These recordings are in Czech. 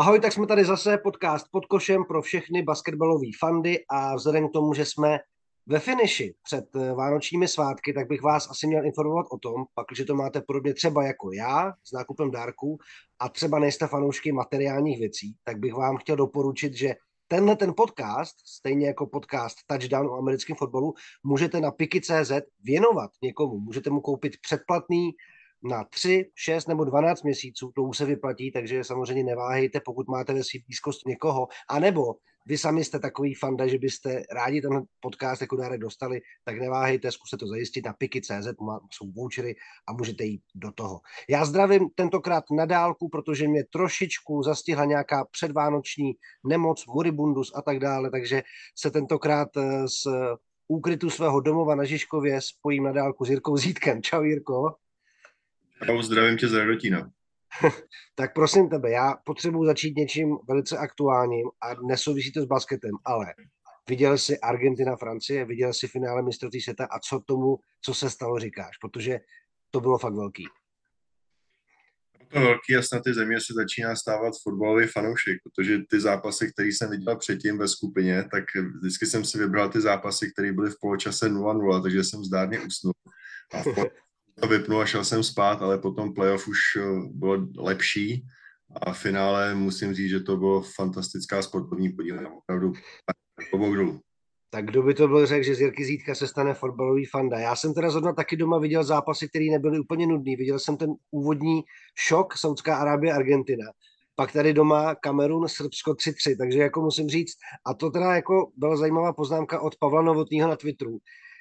Ahoj, tak jsme tady zase podcast pod košem pro všechny basketbalové fandy a vzhledem k tomu, že jsme ve finiši před eh, vánočními svátky, tak bych vás asi měl informovat o tom, pak, že to máte podobně třeba jako já s nákupem dárků a třeba nejste fanoušky materiálních věcí, tak bych vám chtěl doporučit, že tenhle ten podcast, stejně jako podcast Touchdown o americkém fotbalu, můžete na Piki.cz věnovat někomu. Můžete mu koupit předplatný na 3, 6 nebo 12 měsíců, to už se vyplatí, takže samozřejmě neváhejte, pokud máte ve svým blízkost někoho, anebo vy sami jste takový fanda, že byste rádi ten podcast jako dárek dostali, tak neváhejte, zkuste to zajistit na piky.cz, jsou vouchery a můžete jít do toho. Já zdravím tentokrát na dálku, protože mě trošičku zastihla nějaká předvánoční nemoc, moribundus a tak dále, takže se tentokrát eh, z úkrytu svého domova na Žižkově spojím na dálku s Jirkou Zítkem. Čau Jirko. Čau, zdravím tě z Radotína. tak prosím tebe, já potřebuji začít něčím velice aktuálním a nesouvisí to s basketem, ale viděl jsi Argentina, Francie, viděl jsi finále mistrovství světa a co tomu, co se stalo, říkáš, protože to bylo fakt velký. To velký a snad ty země se začíná stávat fotbalový fanoušek, protože ty zápasy, které jsem viděl předtím ve skupině, tak vždycky jsem si vybral ty zápasy, které byly v poločase 0-0, takže jsem zdárně usnul. A v to vypnul a šel jsem spát, ale potom playoff už eh, bylo lepší a v finále musím říct, že to bylo fantastická sportovní podíl. Opravdu klobouk Tak kdo by to byl řekl, že z Jirky Zítka se stane fotbalový fanda. Já jsem teda zrovna taky doma viděl zápasy, které nebyly úplně nudný. Viděl jsem ten úvodní šok Saudská Arábie, Argentina. Pak tady doma Kamerun, Srbsko 3-3, takže jako musím říct, a to teda jako byla zajímavá poznámka od Pavla Novotního na Twitteru,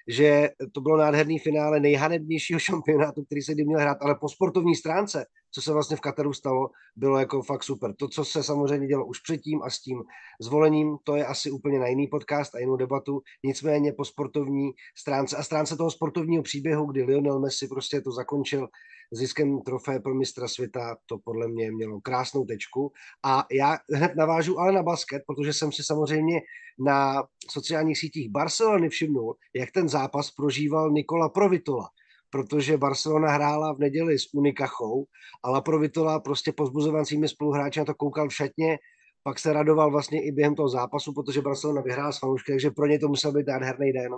že to bylo nádherný finále nejhanebnějšího šampionátu, který se kdy měl hrát, ale po sportovní stránce, co se vlastně v Kataru stalo, bylo jako fakt super. To, co se samozřejmě dělo už předtím a s tím zvolením, to je asi úplně na jiný podcast a jinou debatu. Nicméně po sportovní stránce a stránce toho sportovního příběhu, kdy Lionel Messi prostě to zakončil ziskem trofé pro mistra světa, to podle mě mělo krásnou tečku. A já hned navážu ale na basket, protože jsem si samozřejmě na sociálních sítích Barcelony všimnul, jak ten zápas prožíval Nikola Provitola, protože Barcelona hrála v neděli s Unikachou a Laprovitola prostě pozbuzovancími spoluhráči na to koukal v šatně, pak se radoval vlastně i během toho zápasu, protože Barcelona vyhrála s fanoušky, takže pro ně to musel být nádherný den.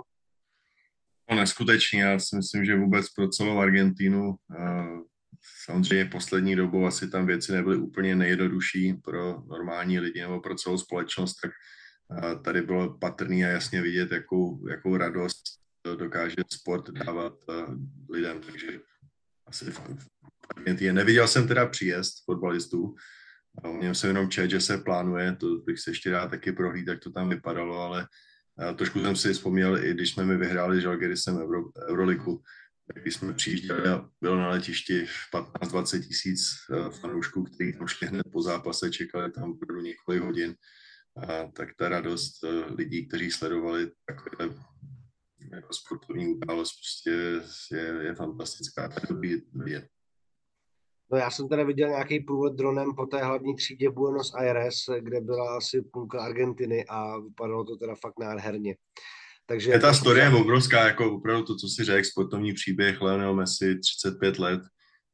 No neskutečně, já si myslím, že vůbec pro celou Argentínu samozřejmě poslední dobou asi tam věci nebyly úplně nejjednodušší pro normální lidi nebo pro celou společnost, tak tady bylo patrný a jasně vidět, jakou, jakou radost dokáže sport dávat lidem, takže asi Argentině. Neviděl jsem teda příjezd fotbalistů, Měl jsem jenom čet, že se plánuje, to bych se ještě rád taky prohlíd, jak to tam vypadalo, ale trošku jsem si vzpomněl, i když jsme mi vyhráli Žalgirisem Euro, Euroliku, tak když jsme přijížděli a bylo na letišti 15-20 tisíc eh, fanoušků, kteří tam šli hned po zápase, čekali tam opravdu několik hodin, a tak ta radost eh, lidí, kteří sledovali takové jako sportovní událost, prostě je, je fantastická. To je vidět. No já jsem teda viděl nějaký průlet dronem po té hlavní třídě Buenos Aires, kde byla asi půlka Argentiny a vypadalo to teda fakt nádherně. Takže je ta story je obrovská, jako opravdu to, co si řekl, sportovní příběh Lionel Messi, 35 let,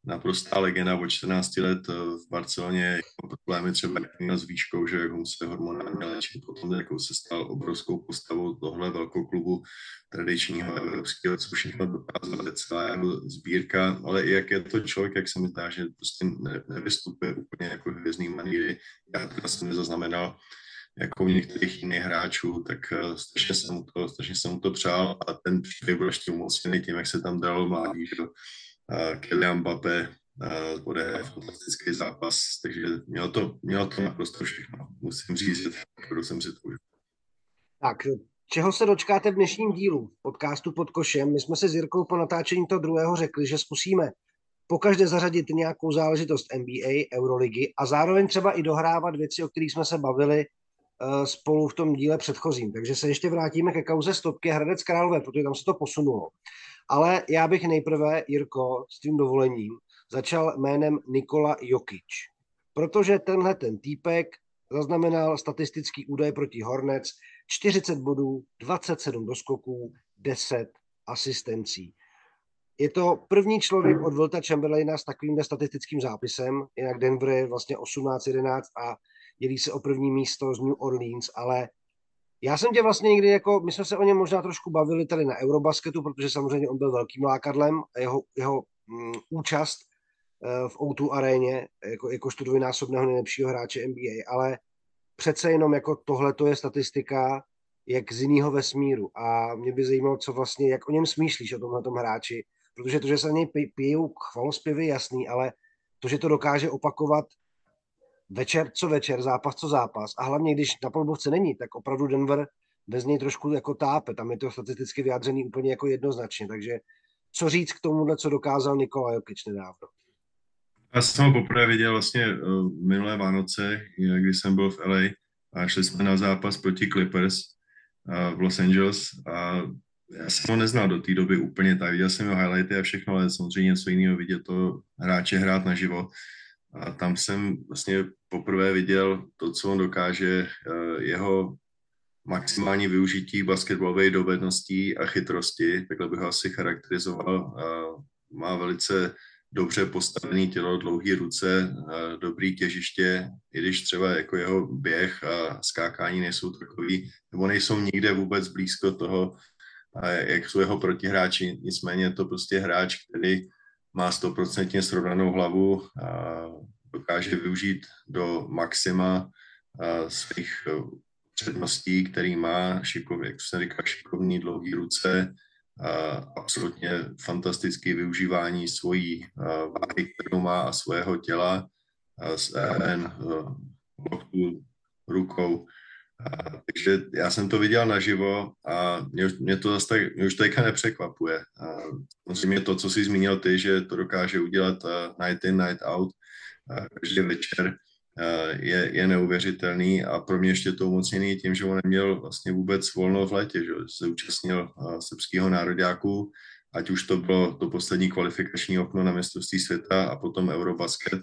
naprostá legenda od 14 let eh, v Barceloně, jako problémy třeba s výškou, že ho museli hormonálně léčit, potom jako se stal obrovskou postavou tohle velkou klubu tradičního evropského, co všechno dokázal, celá jako sbírka, ale i jak je to člověk, jak se mi zdá, že prostě ne, nevystupuje úplně jako hvězdný maníry. Já teda jsem nezaznamenal jako u některých jiných hráčů, tak uh, strašně jsem mu to, strašně jsem mu to přál a ten příběh byl ještě umocněný tím, jak se tam dalo mládí, že Kylian Mbappé bude fantastický zápas, takže mělo to, mělo to naprosto všechno. Musím říct, že jsem si to. Tak, čeho se dočkáte v dnešním dílu podcastu pod košem? My jsme se s Jirkou po natáčení toho druhého řekli, že zkusíme pokaždé zařadit nějakou záležitost NBA, Euroligy a zároveň třeba i dohrávat věci, o kterých jsme se bavili Eh, spolu v tom díle předchozím. Takže se ještě vrátíme ke kauze stopky Hradec Králové, protože tam se to posunulo. Ale já bych nejprve, Jirko, s tím dovolením, začal jménem Nikola Jokic. Protože tenhle ten týpek zaznamenal statistický údaj proti Hornec 40 bodů, 27 doskoků, 10 asistencí. Je to první člověk od Volta Chamberlaina s takovým statistickým zápisem, jinak Denver je vlastně 18-11 a dělí se o první místo z New Orleans, ale já jsem tě vlastně někdy jako, my jsme se o něm možná trošku bavili tady na Eurobasketu, protože samozřejmě on byl velkým lákadlem a jeho, jeho mm, účast uh, v O2 aréně jako, jakožto dvojnásobného nejlepšího hráče NBA, ale přece jenom jako tohle to je statistika jak z jiného vesmíru. A mě by zajímalo, co vlastně, jak o něm smýšlíš, o tomhle hráči, protože to, že se na něj pijou chvalospěvy, jasný, ale to, že to dokáže opakovat večer co večer, zápas co zápas. A hlavně, když na polbovce není, tak opravdu Denver bez něj trošku jako tápe, tam je to statisticky vyjádřený úplně jako jednoznačně, takže co říct k tomuhle, co dokázal Nikola Jokic nedávno? Já jsem ho poprvé viděl vlastně uh, minulé Vánoce, když jsem byl v LA a šli jsme na zápas proti Clippers uh, v Los Angeles. A já jsem ho neznal do té doby úplně tak, viděl jsem jeho highlighty a všechno, ale samozřejmě něco jiného vidět to hráče hrát naživo. A tam jsem vlastně poprvé viděl to, co on dokáže, uh, jeho maximální využití basketbalové dovedností a chytrosti, takhle bych ho asi charakterizoval. Má velice dobře postavený tělo, dlouhé ruce, dobrý těžiště, i když třeba jako jeho běh a skákání nejsou takový, nebo nejsou nikde vůbec blízko toho, jak jsou jeho protihráči. Nicméně je to prostě hráč, který má stoprocentně srovnanou hlavu, a dokáže využít do maxima svých předností, který má, šikovně, jak se říká, šikovný dlouhý ruce, absolutně fantastické využívání svojí váhy, kterou má a svého těla s EN, loktu, rukou. A, takže já jsem to viděl naživo a mě, mě to zase tak, mě už teďka nepřekvapuje. A samozřejmě to, co jsi zmínil ty, že to dokáže udělat night in, night out, každý večer, Eh, je, je neuvěřitelný a pro mě ještě to umocněný tím, že on neměl vlastně vůbec volno v létě, že se účastnil uh, srbského nároďáku, ať už to bylo to poslední kvalifikační okno na mistrovství světa a potom Eurobasket,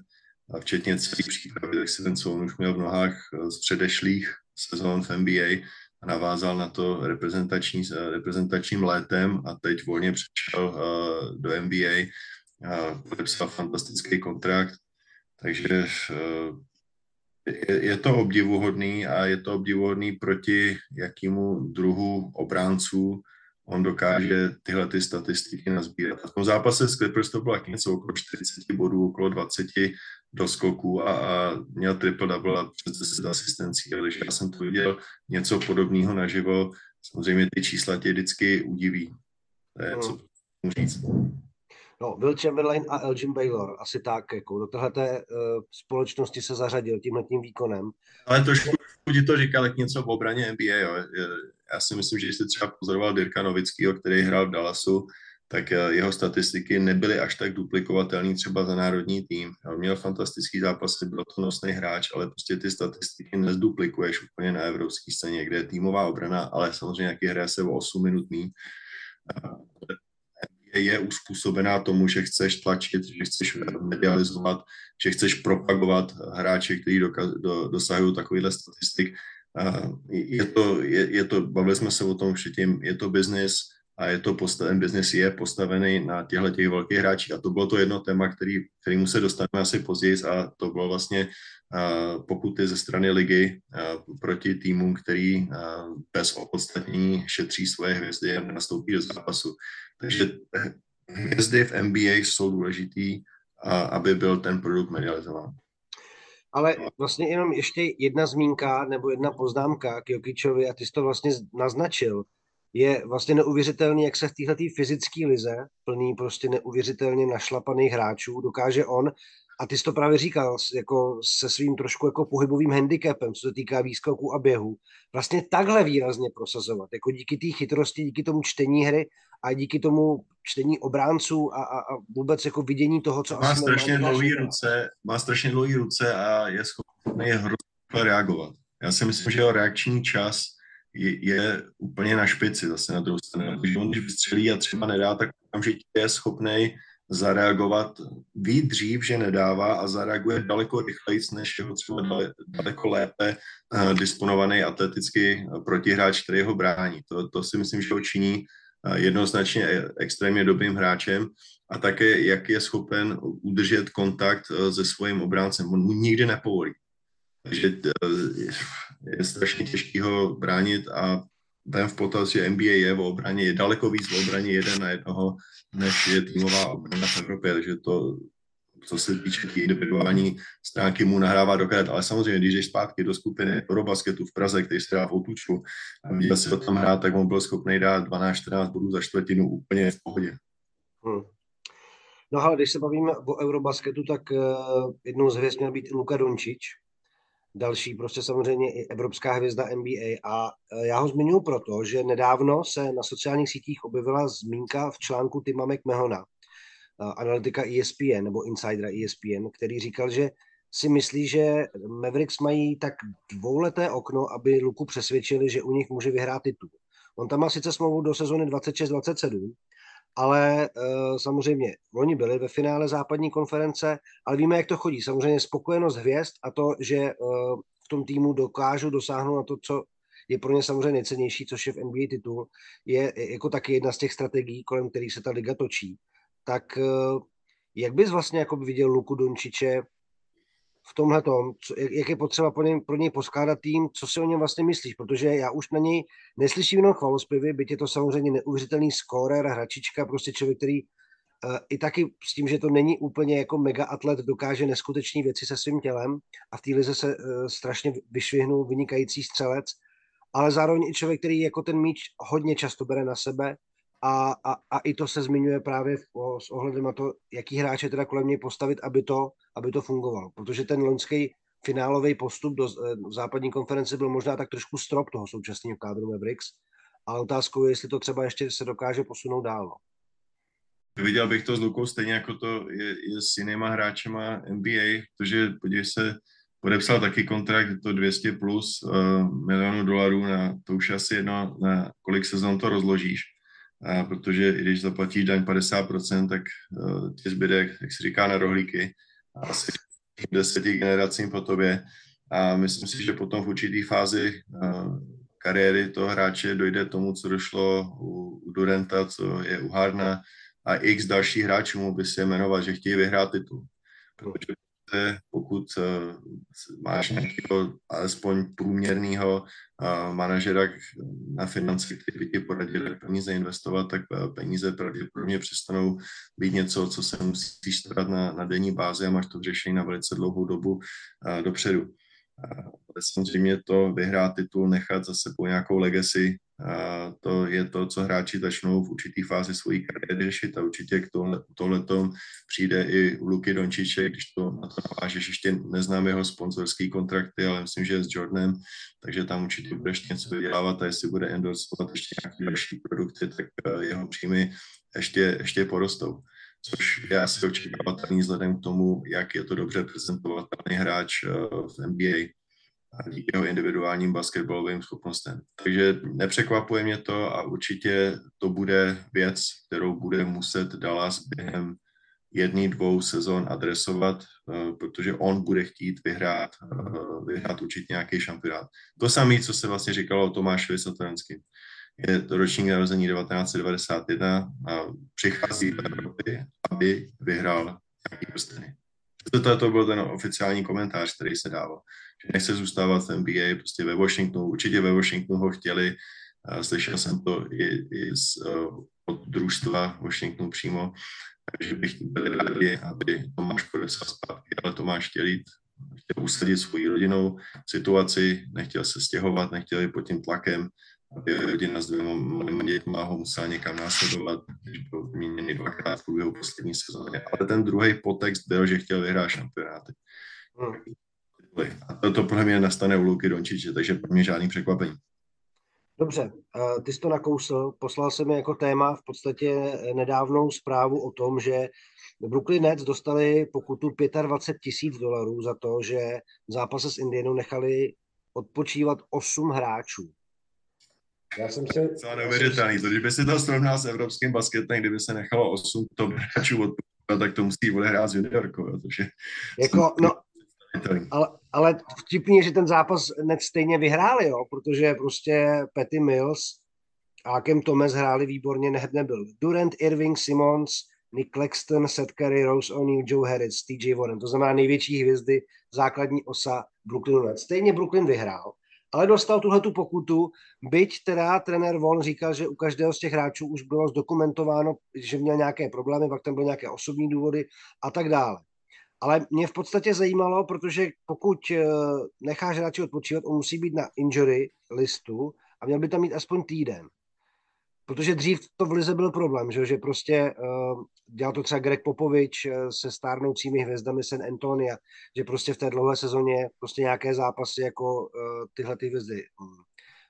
a včetně celý přípravy, tak si ten, co on už měl v nohách eh, z předešlých sezón v NBA a navázal na to reprezentační, reprezentačním létem a teď volně přišel uh, do NBA a. Podepsal fantastický kontrakt, takže je, to obdivuhodný a je to obdivuhodný proti jakýmu druhu obránců on dokáže tyhle ty statistiky nazbírat. A v tom zápase s Clippers to bylo něco okolo 40 bodů, okolo 20 doskoků a, a měl triple-double a přes 10 asistencí, takže já jsem to viděl něco podobného naživo. Samozřejmě ty čísla tě vždycky udiví. To je, co můžu říct. No, Will Chamberlain a Elgin Baylor, asi tak, jako do téhleté uh, společnosti se zařadil tímhle tím výkonem. Ale trošku ti to říkal jak něco v obraně NBA, jo. Já si myslím, že jste třeba pozoroval Dirka Novickýho, který hrál v Dallasu, tak eh, jeho statistiky nebyly až tak duplikovatelné třeba za národní tým. On měl fantastický zápasy, byl to nosný hráč, ale prostě ty statistiky nezduplikuješ úplně na evropské scéně, kde je týmová obrana, ale samozřejmě jaký hraje se o 8 minutný je uspůsobená tomu, že chceš tlačit, že chceš medializovat, že chceš propagovat hráče, kteří do, dosahují takovýhle statistik. Je to, je, je to, bavili jsme se o tom předtím, je to biznis a je to postaven, biznis je postavený na těchto těch velkých hráčích a to bylo to jedno téma, který, kterýmu se dostaneme asi později a to bylo vlastně pokuty ze strany ligy proti týmům, který bez opodstatnění šetří svoje hvězdy a nastoupí do zápasu. Takže hvězdy v NBA jsou důležitý, aby byl ten produkt medializován. Ale vlastně jenom ještě jedna zmínka nebo jedna poznámka k Jokičovi a ty jsi to vlastně naznačil. Je vlastně neuvěřitelný, jak se v této fyzické lize, plný prostě neuvěřitelně našlapaných hráčů, dokáže on a ty jsi to právě říkal, jako se svým trošku jako pohybovým handicapem, co se týká výskoků a běhu, vlastně takhle výrazně prosazovat, jako díky té chytrosti, díky tomu čtení hry a díky tomu čtení obránců a, a, a vůbec jako vidění toho, co má strašně dlouhé ruce, má strašně dlouhé ruce a je schopný hrozně reagovat. Já si myslím, že jeho reakční čas je, je úplně na špici zase na druhou stranu. Když on když vystřelí a třeba nedá, tak okamžitě je schopný zareagovat, ví dřív, že nedává a zareaguje daleko rychleji, než jeho třeba daleko lépe uh, disponovaný atletický protihráč, který ho brání. To, to si myslím, že ho činí uh, jednoznačně e, extrémně dobrým hráčem a také, jak je schopen udržet kontakt uh, se svým obráncem. On mu nikdy nepovolí. Takže eh, je strašně těžký ho bránit a ten v potaz, že NBA je v obraně, je daleko víc v obraně jeden na jednoho, než je týmová obrana v Evropě, takže to, co se týče té individuální stránky, mu nahrává do karet. Ale samozřejmě, když jdeš zpátky do skupiny basketu v Praze, který se dá v Outučku a viděl si ho tam hrát, tak on byl schopný dát 12-14 bodů za čtvrtinu úplně v pohodě. Hmm. No ale když se bavíme o Eurobasketu, tak uh, jednou z hvězd měl být i Luka Dončič, další prostě samozřejmě i evropská hvězda NBA a uh, já ho zmiňuji proto, že nedávno se na sociálních sítích objevila zmínka v článku Tima McMahona, uh, analytika ESPN nebo insidera ESPN, který říkal, že si myslí, že Mavericks mají tak dvouleté okno, aby Luku přesvědčili, že u nich může vyhrát titul. On tam má sice smlouvu do sezóny 26-27, ale uh, samozřejmě oni byli ve finále západní konference, ale víme, jak to chodí. Samozřejmě spokojenost hvězd a to, že uh, v tom týmu dokážou dosáhnout na to, co je pro ně samozřejmě nejcennější, což je v NBA titul, je jako taky jedna z těch strategií, kolem kterých se ta liga točí. Tak uh, jak bys vlastně jako by viděl Luku Dončiče v tomhle tom, jak je potřeba pro něj, pro něj poskládat tým, co si o něm vlastně myslíš, protože já už na něj neslyším jenom chvalospěvy, byť je to samozřejmě neuvěřitelný scorer, hračička, prostě člověk, který uh, i taky s tím, že to není úplně jako mega atlet, dokáže neskutečné věci se svým tělem a v té lize se uh, strašně vyšvihnul vynikající střelec, ale zároveň i člověk, který jako ten míč hodně často bere na sebe, a, a, a i to se zmiňuje právě o, s ohledem na to, jaký hráče teda kolem něj postavit, aby to, aby to fungovalo. Protože ten loňský finálový postup do eh, západní konference byl možná tak trošku strop toho současného kádru Mavericks, ale otázkou je, jestli to třeba ještě se dokáže posunout dál. No. Viděl bych to s Lukou stejně jako to je, je s jinýma hráčema NBA, protože podívej se, podepsal taky kontrakt, je to 200 plus uh, milionů dolarů, na, to už asi jedno, na kolik sezon to rozložíš a protože i když zaplatíš daň 50%, tak uh, ti zbyde, jak se říká, na rohlíky asi deseti generacím po tobě. A myslím si, že potom v určitý fázi uh, kariéry toho hráče dojde tomu, co došlo u, u Durenta, co je u Harna a x dalších hráčů by se jmenovat, že chtějí vyhrát titul. Protože pokud uh, máš nějakého alespoň průměrného uh, manažera na finance, který by ti poradil peníze investovat, tak uh, peníze pravděpodobně přestanou být něco, co se musíš starat na, na denní bázi a máš to řešení na velice dlouhou dobu dopředu. Ale samozřejmě to vyhrát titul, nechat za sebou nějakou legacy, a to je to, co hráči začnou v určitý fázi svojí kariéry řešit a určitě k tohle, přijde i u Luky Dončiče, když to na to navážeš, ještě neznám jeho sponzorský kontrakty, ale myslím, že je s Jordanem, takže tam určitě budeš něco vydělávat a jestli bude endorsovat ještě nějaké další produkty, tak eh, jeho příjmy ještě, ještě porostou. Což je asi očekávatelný vzhledem k tomu, jak je to dobře prezentovatelný hráč eh, v NBA díky jeho individuálním basketbalovým schopnostem. Takže nepřekvapuje mě to a určitě to bude věc, kterou bude muset Dallas během jedný, dvou sezon adresovat, uh, protože on bude chtít vyhrát, uh, vyhrát určitě nějaký šampionát. To samé, co se vlastně říkalo o Tomášovi Satoranském. Je to ročník narození 1991 a přichází do Evropy, aby vyhrál nějaký prsteny. To, to byl ten oficiální komentář, který se dával nechce zůstávat v NBA, prostě ve Washingtonu, určitě ve Washingtonu ho chtěli, slyšel jsem to i, i z, uh, od družstva Washingtonu přímo, že bych byli rádi, aby Tomáš podepsal zpátky, ale Tomáš chtěl jít, chtěl usadit svoji rodinou situaci, nechtěl se stěhovat, nechtěl jít pod tím tlakem, aby rodina s dvěma malými dětmi ho musela někam následovat, když byl vyměněný dvakrát v průběhu poslední sezóny. Ale ten druhý podtext byl, že chtěl vyhrát šampionáty. Hmm. A to, to podle mě nastane u Luky Dončiče, takže pro mě žádný překvapení. Dobře, ty jsi to nakousl, poslal jsem mi jako téma v podstatě nedávnou zprávu o tom, že Brooklyn Nets dostali pokutu 25 tisíc dolarů za to, že v zápase s Indianou nechali odpočívat 8 hráčů. Já jsem se... Celá neuvěřitelný. To, kdyby si to srovnal s evropským basketem, kdyby se nechalo 8 top hráčů odpočívat, tak to musí odehrát s juniorkou. Protože... Jako, no, ale, ale vtipný je, že ten zápas net stejně vyhráli, jo, protože prostě Petty Mills a Kem Thomas hráli výborně, nehned nebyl. Durant, Irving, Simons, Nick Claxton, Seth Curry, Rose O'Neal, Joe Harris, TJ Warren. To znamená největší hvězdy, základní osa Brooklynu Nets. Stejně Brooklyn vyhrál, ale dostal tuhle tu pokutu, byť teda trenér Von říkal, že u každého z těch hráčů už bylo zdokumentováno, že měl nějaké problémy, pak tam byly nějaké osobní důvody a tak dále. Ale mě v podstatě zajímalo, protože pokud eh, necháš hráči odpočívat, on musí být na injury listu a měl by tam mít aspoň týden. Protože dřív to v Lize byl problém, že, že prostě uh, dělal to třeba Greg Popovič uh, se stárnoucími hvězdami San Antonia, že prostě v té dlouhé sezóně prostě nějaké zápasy jako uh, tyhle ty hvězdy um,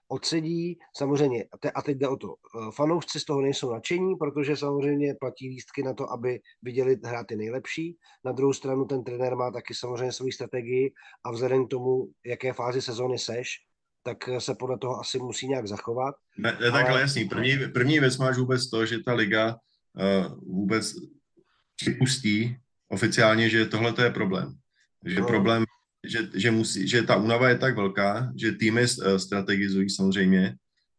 odsedí. Samozřejmě, a, te, a teď jde o to, uh, fanoušci z toho nejsou nadšení, protože samozřejmě platí lístky na to, aby viděli hrát ty nejlepší. Na druhou stranu ten trenér má taky samozřejmě svoji strategii a vzhledem k tomu, jaké fázi sezóny seš, tak se podle toho asi musí nějak zachovat. Ne, ne takhle ale... jasný. První, první věc máš vůbec to, že ta liga uh, vůbec připustí oficiálně, že tohle je problém. Že no. problém, že, že, musí, že ta únava je tak velká, že týmy uh, strategizují samozřejmě,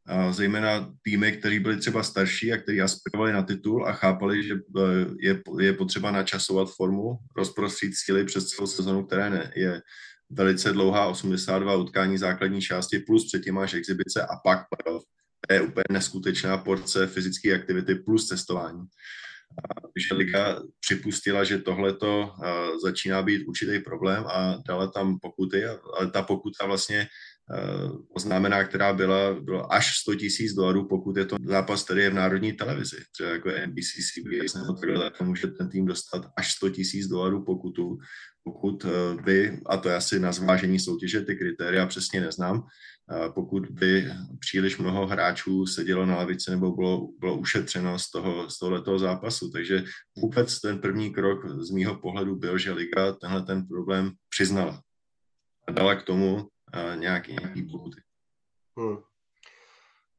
a zejména týmy, které byly třeba starší a kteří aspirovali na titul a chápali, že uh, je, je potřeba načasovat formu, rozprostřít síly přes celou sezonu, která ne, je velice dlouhá 82 utkání základní části, plus předtím máš exibice a pak playoff. To je úplně neskutečná porce fyzické aktivity plus cestování. Když liga připustila, že tohleto začíná být určitý problém a dala tam pokuty, ale ta pokuta vlastně oznámená, která byla, byla až 100 tisíc dolarů, pokud je to zápas, který je v národní televizi, třeba jako NBC, CBS nebo takhle, tak může ten tým dostat až 100 tisíc dolarů pokutu pokud eh, by, a to je asi na zvážení soutěže, ty kritéria přesně neznám, eh, pokud by příliš mnoho hráčů sedělo na lavici nebo bylo, bylo ušetřeno z, toho, z tohoto zápasu. Takže vůbec ten první krok z mýho pohledu byl, že Liga tenhle ten problém přiznala a dala k tomu nějaký, nějaký pokuty. Hmm.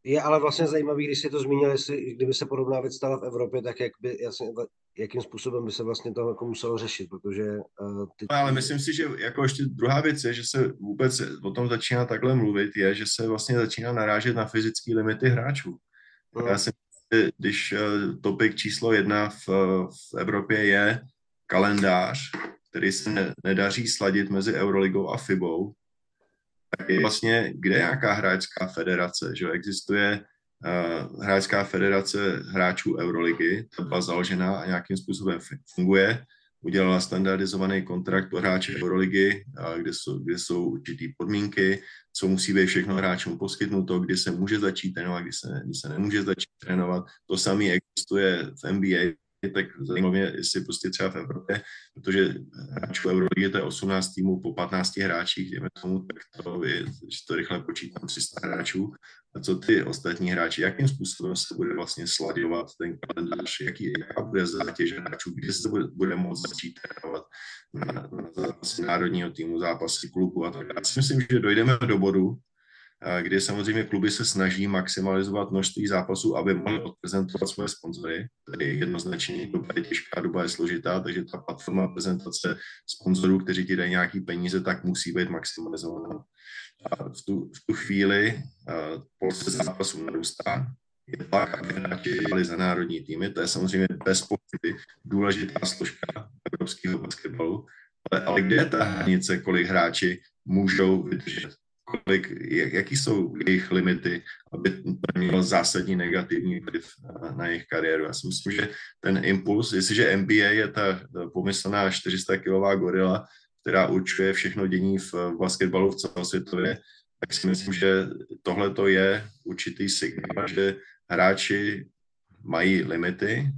Je ale vlastně zajímavý, když si to zmínil, jestli, kdyby se podobná věc stala v Evropě, tak jak by, jasně, jakým způsobem by se vlastně to jako muselo řešit, protože... Uh, ty... Ale myslím si, že jako ještě druhá věc je, že se vůbec o tom začíná takhle mluvit, je, že se vlastně začíná narážet na fyzické limity hráčů. Hmm. Já si myslím, když uh, topik číslo jedna v, v Evropě je kalendář, který se ne, nedaří sladit mezi Euroligou a FIBou, tak je vlastně, kde nějaká hráčská federace, že existuje uh, hráčská federace hráčů Euroligy, ta byla založena a nějakým způsobem funguje, udělala standardizovaný kontrakt pro hráče Euroligy, uh, kde, jsou, kde jsou určitý podmínky, co musí být všechno hráčům poskytnuto, kdy se může začít trénovat, kdy se, kdy se nemůže začít trénovat. To samé existuje v NBA, tak zajímavé, jestli prostě třeba v Evropě, protože hráčů Euroligy to je 18 týmů po 15 hráčích, dejme tomu, tak to je, že to rychle počítám 300 hráčů. A co ty ostatní hráči, jakým způsobem se bude vlastně sladovat ten kalendář, jaký, jaká bude zátěž hráčů, kdy se bude, bude moct začít trénovat na, na zápasy národního týmu, zápasy klubu a tak dále. Myslím, že dojdeme do bodu, kdy samozřejmě kluby se snaží maximalizovat množství zápasů, aby mohly odprezentovat svoje sponzory. Tady jednoznačně doba je těžká, doba je složitá, takže ta platforma prezentace sponzorů, kteří ti dají nějaký peníze, tak musí být maximalizovaná. A v tu, v tu chvíli uh, polce zápasů narůstá, je pak, aby hráči za národní týmy, to je samozřejmě bez pochyby důležitá složka evropského basketbalu, ale, ale kde je ta hranice, kolik hráči můžou vydržet? Kolik, jaký jsou jejich limity, aby to mělo zásadní negativní vliv na jejich kariéru. Já si myslím, že ten impuls, jestliže NBA je ta pomyslná 400 kilová gorila, která určuje všechno dění v basketbalu v celosvětově, tak si myslím, že tohle to je určitý signál, že hráči mají limity,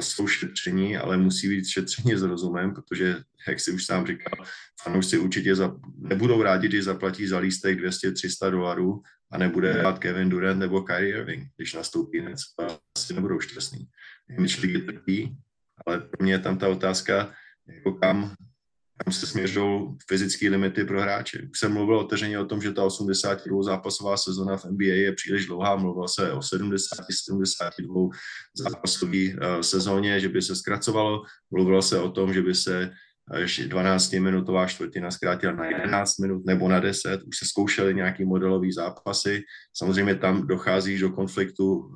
jsou šetření, ale musí být šetření s rozumem, protože, jak si už sám říkal, fanoušci určitě za, nebudou rádi, když zaplatí za lístek 200-300 dolarů a nebude hrát Kevin Durant nebo Kyrie Irving, když nastoupí hned. Asi nebudou šťastní. Image ligy trpí, ale pro mě je tam ta otázka, jako kam tam se směřují fyzické limity pro hráče. Už jsem mluvil otevřeně o tom, že ta 82 zápasová sezona v NBA je příliš dlouhá, mluvil se o 70-72 zápasové uh, sezóně, že by se zkracovalo, mluvilo se o tom, že by se 12-minutová čtvrtina zkrátila na 11 minut nebo na 10. Už se zkoušely nějaký modelový zápasy. Samozřejmě tam dochází do konfliktu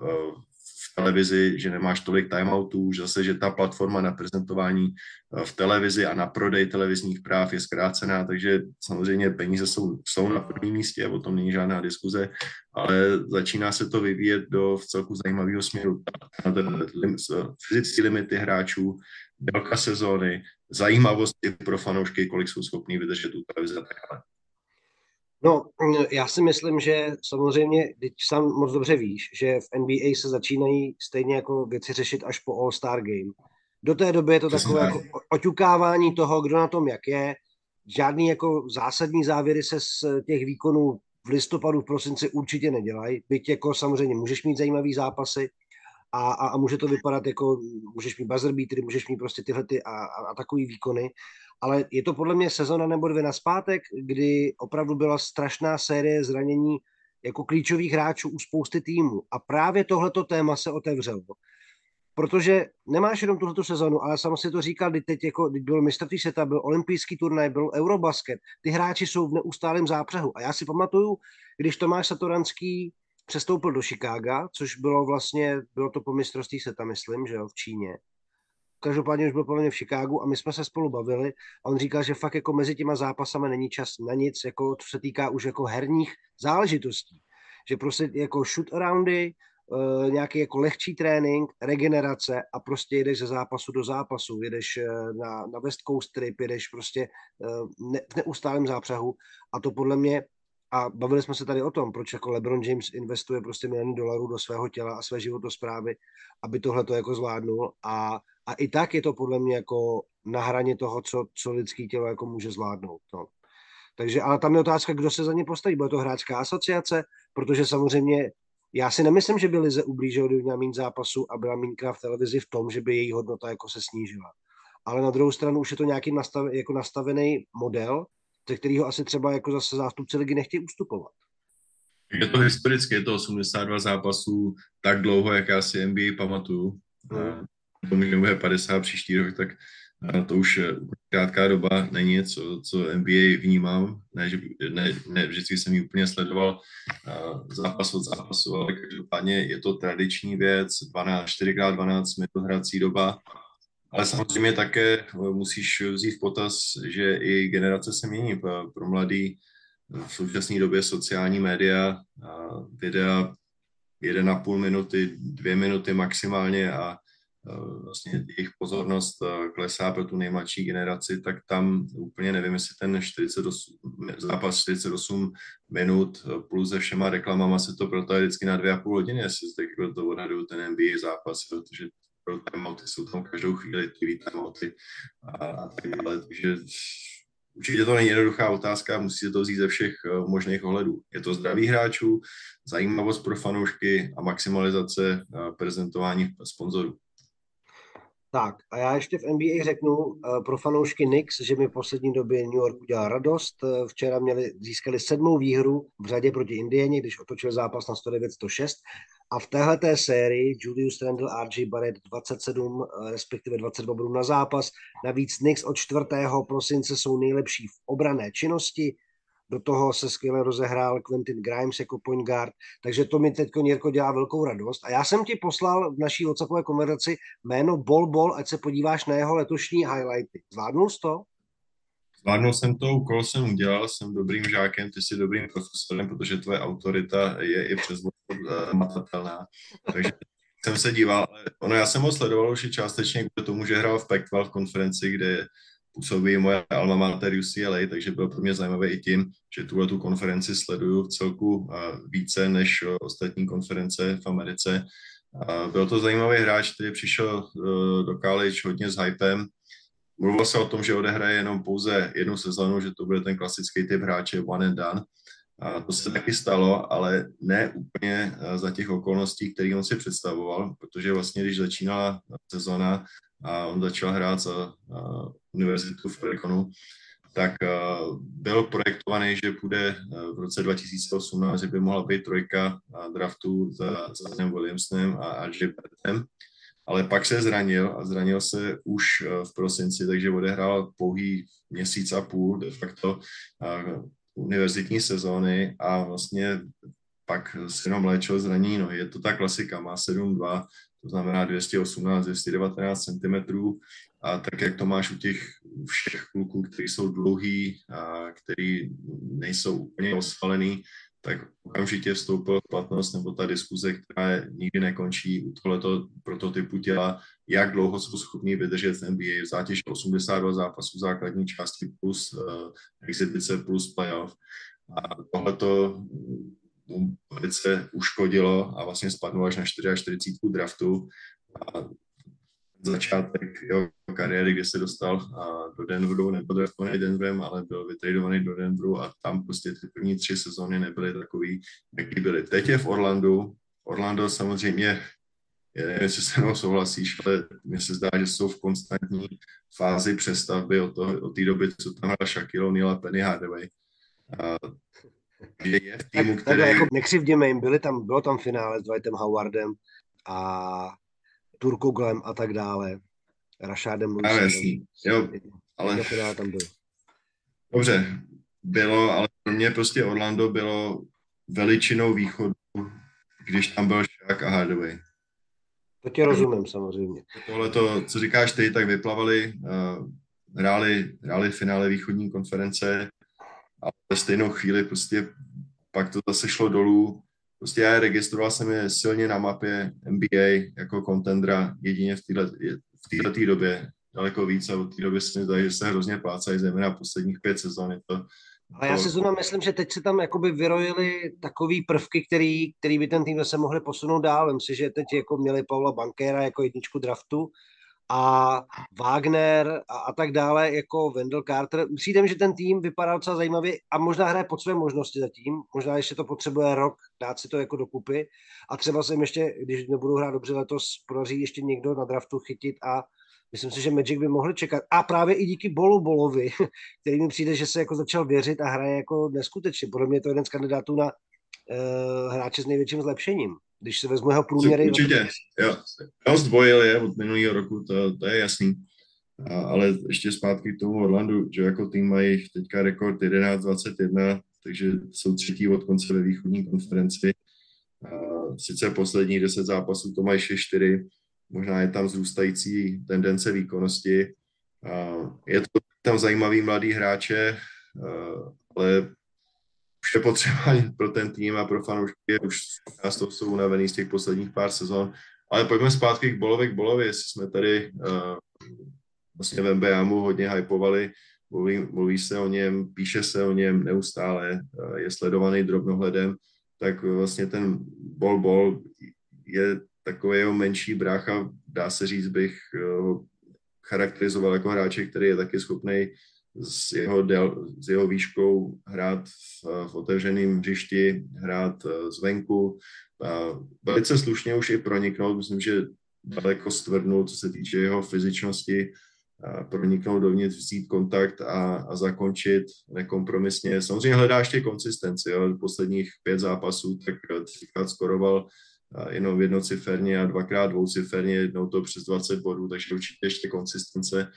v televizi, že nemáš tolik timeoutů, že zase, že ta platforma na prezentování eh, v televizi a na prodej televizních práv je zkrácená, takže samozřejmě peníze jsou, jsou na prvním místě, o tom není žádná diskuze, ale začíná se to vyvíjet do v celku zajímavého směru. Fyzické limity hráčů, délka sezóny, zajímavosti pro fanoušky, kolik jsou schopní vydržet tu televizi a tak dále. No, já si myslím, že samozřejmě, když sám moc dobře víš, že v NBA se začínají stejně jako věci řešit až po All-Star Game. Do té doby je to takové jako oťukávání toho, kdo na tom jak je. Žádný jako zásadní závěry se z těch výkonů v listopadu, v prosinci určitě nedělají. Byť jako samozřejmě můžeš mít zajímavý zápasy a, a, a může to vypadat jako, můžeš mít buzzer beatery, můžeš mít prostě tyhle ty a, a, a takový výkony, ale je to podle mě sezona nebo dvě na zpátek, kdy opravdu byla strašná série zranění jako klíčových hráčů u spousty týmů. A právě tohleto téma se otevřelo. Protože nemáš jenom tuhle sezonu, ale sama si to říkal, kdy teď jako, kdy byl mistrovství světa, byl olympijský turnaj, byl Eurobasket, ty hráči jsou v neustálém zápřehu. A já si pamatuju, když Tomáš Satoranský přestoupil do Chicaga, což bylo vlastně, bylo to po mistrovství světa, myslím, že jo, v Číně každopádně už byl podle v Chicagu a my jsme se spolu bavili a on říkal, že fakt jako mezi těma zápasama není čas na nic, jako co se týká už jako herních záležitostí. Že prostě jako shoot aroundy, uh, nějaký jako lehčí trénink, regenerace a prostě jedeš ze zápasu do zápasu, jedeš uh, na, na West Coast trip, jedeš prostě uh, ne, v neustálém zápřehu a to podle mě a bavili jsme se tady o tom, proč jako LeBron James investuje prostě miliony dolarů do svého těla a své životosprávy, aby tohle to jako zvládnul a a i tak je to podle mě jako na hraně toho, co, co lidský tělo jako může zvládnout. No. Takže, ale tam je otázka, kdo se za ně postaví. Bude to hráčská asociace, protože samozřejmě já si nemyslím, že by Lize ublížil, kdyby měla zápasu a byla mínka v televizi v tom, že by její hodnota jako se snížila. Ale na druhou stranu už je to nějaký nastav, jako nastavený model, ze kterého asi třeba jako zase zástupci ligy nechtějí ustupovat. Je to historicky, je to 82 zápasů tak dlouho, jak já si NBA pamatuju. Hmm tomu, že bude 50 příští rok, tak to už krátká doba není, co, co NBA vnímám. Ne, že, ne, ne vždycky jsem ji úplně sledoval zápas od zápasu, ale každopádně je to tradiční věc, 12, 4x12 minut hrací doba, ale samozřejmě také musíš vzít v potaz, že i generace se mění. Pro mladý v současné době sociální média, videa 1,5 minuty, 2 minuty maximálně a Eh, vlastně jejich pozornost eh, klesá pro tu nejmladší generaci, tak tam úplně nevím, jestli ten 48, zápas 48 minut eh, plus se všema reklamama se to protaje vždycky na dvě a půl hodiny, jestli tak jako to odhaduju ten NBA zápas, protože pro timeouty jsou tam každou chvíli TV timeouty a, a tak dále, takže Určitě to není jednoduchá otázka, musíte to vzít ze všech možných ohledů. Je to zdraví hráčů, zajímavost pro fanoušky a maximalizace prezentování sponzorů. Tak a já ještě v NBA řeknu uh, pro fanoušky Knicks, že mi v poslední době New York udělal radost. Včera měli, získali sedmou výhru v řadě proti Indieni, když otočil zápas na 109-106. A v téhleté sérii Julius Randle, RJ Barrett 27, uh, eh, respektive 22 bodů na zápas. Navíc Knicks od 4. prosince jsou nejlepší v obrané činnosti do toho se skvěle rozehrál Quentin Grimes jako point guard, takže to mi teď Jirko dělá velkou radost. A já jsem ti poslal v naší WhatsAppové konverzaci jméno Bol Bol, ať se podíváš na jeho letošní highlighty. Zvládnul jsi to? Zvládnul jsem to, úkol jsem udělal, jsem dobrým žákem, ty jsi dobrým profesorem, protože tvoje autorita je i přes uh, matatelná. Takže jsem se díval, ono já jsem ho sledoval už i částečně kvůli tomu, že hrál v pac v konferenci, kde působí moje alma mater UCLA, takže bylo pro mě zajímavé i tím, že tuhle tu konferenci sleduju v celku více než ostatní konference v Americe. Byl to zajímavý hráč, který přišel do college hodně s hypem. Mluvilo se o tom, že odehraje jenom pouze jednu sezonu, že to bude ten klasický typ hráče one and done. A to se taky stalo, ale ne úplně e, za těch okolností, které on si představoval, protože vlastně, když začínala sezona a on začal hrát za univerzitu v Oregonu, tak uh, byl projektovaný, že uh, v roce 2018, že by mohla být trojka draftu za, za Zanem Williamsonem a RJ Barrettem, ale pak se zranil a zranil se už uh, v prosinci, takže odehrál pouhý měsíc a půl de facto uh, univerzitní sezóny a vlastně pak si jenom léčil zranění no, Je to ta klasika, má 7,2, to znamená 218, 219 cm a tak, jak to máš u těch všech kluků, kteří jsou dlouhý a který nejsou úplně osvalený, tak okamžitě vstoupil v platnost nebo ta diskuze, která nikdy nekončí u tohoto prototypu těla, jak dlouho jsou schopní vydržet v NBA v zátěži 82 zápasů základní části plus uh, exibice plus playoff. A tohleto mu velice uškodilo a vlastně spadnul až na 44 draftu. A začátek jeho kariéry, kdy se dostal do Denveru, nebyl draftovaný Denverem, ale byl vytradovaný do Denveru a tam prostě ty první tři sezóny nebyly takový, jaký byly. Teď je v Orlandu. Orlando samozřejmě, nevím, jestli se mnou souhlasíš, ale mně se zdá, že jsou v konstantní fázi přestavby od, toho, od té doby, co tam hrál Shaquille O'Neal a Penny Hardaway. A, je, je v týmu, tak, který... Jako nekřivděme jim, byli tam, bylo tam finále s Dwightem Howardem a Turkoglem a tak dále. Rašádem Lewisem. jasný. Jo, ale... tam byl. Dobře, bylo, ale pro mě prostě Orlando bylo veličinou východu, když tam byl Shaq a Hardaway. To tě rozumím samozřejmě. Tohle to, co říkáš ty, tak vyplavali, uh, hráli, hráli finále východní konference a ve stejnou chvíli prostě pak to zase šlo dolů prostě já registroval jsem je silně na mapě NBA jako kontendra jedině v této v době daleko víc a od té doby se mi zdá, že se hrozně plácají, zejména posledních pět sezon. Je to, a já si zrovna myslím, že teď se tam jakoby vyrojily takový prvky, který, který by ten tým se mohli posunout dál. Myslím si, že teď jako měli Paula Bankera jako jedničku draftu a Wagner a, a tak dále, jako Wendell Carter. Přijde že ten tým vypadá docela zajímavě a možná hraje pod své možnosti zatím. Možná ještě to potřebuje rok, dát si to jako dokupy. A třeba se jim ještě, když nebudu hrát dobře letos, podaří ještě někdo na draftu chytit a myslím si, že Magic by mohli čekat. A právě i díky Bolu Bolovi, který mi přijde, že se jako začal věřit a hraje jako neskutečně. Podle mě je to jeden z kandidátů na uh, hráče s největším zlepšením když se vezmu jeho průměry. Určitě, jo. Jo, zdvojil je od minulého roku, to, to je jasný. A, ale ještě zpátky k tomu Orlandu, že jako tým mají teďka rekord 11-21, takže jsou třetí od konce ve východní konferenci. A sice poslední 10 zápasů to mají 6-4, možná je tam zrůstající tendence výkonnosti. A je to tam zajímavý mladý hráče, ale už je potřeba pro ten tým a pro fanoušky, už to jsou unavený z těch posledních pár sezon. Ale pojďme zpátky k Bolovi, k Bolovi, jestli jsme tady uh, vlastně v NBAmu hodně hypovali, mluví, mluví se o něm, píše se o něm neustále, uh, je sledovaný drobnohledem, tak vlastně ten Bol Bol je takový jeho menší brácha, dá se říct, bych uh, charakterizoval jako hráče, který je taky schopný s jeho, del, s jeho výškou hrát v, v otevřeném hřišti, hrát eh, zvenku. A velice slušně už i proniknout, myslím, že daleko stvrdnul, co se týče jeho fyzičnosti, a proniknout dovnitř, vzít kontakt a, a zakončit nekompromisně. Samozřejmě hledá ještě konsistenci. Jo. Posledních pět zápasů tak třikrát skoroval jenom jednociferně a dvakrát dvouciferně, jednou to přes 20 bodů, takže určitě ještě konsistence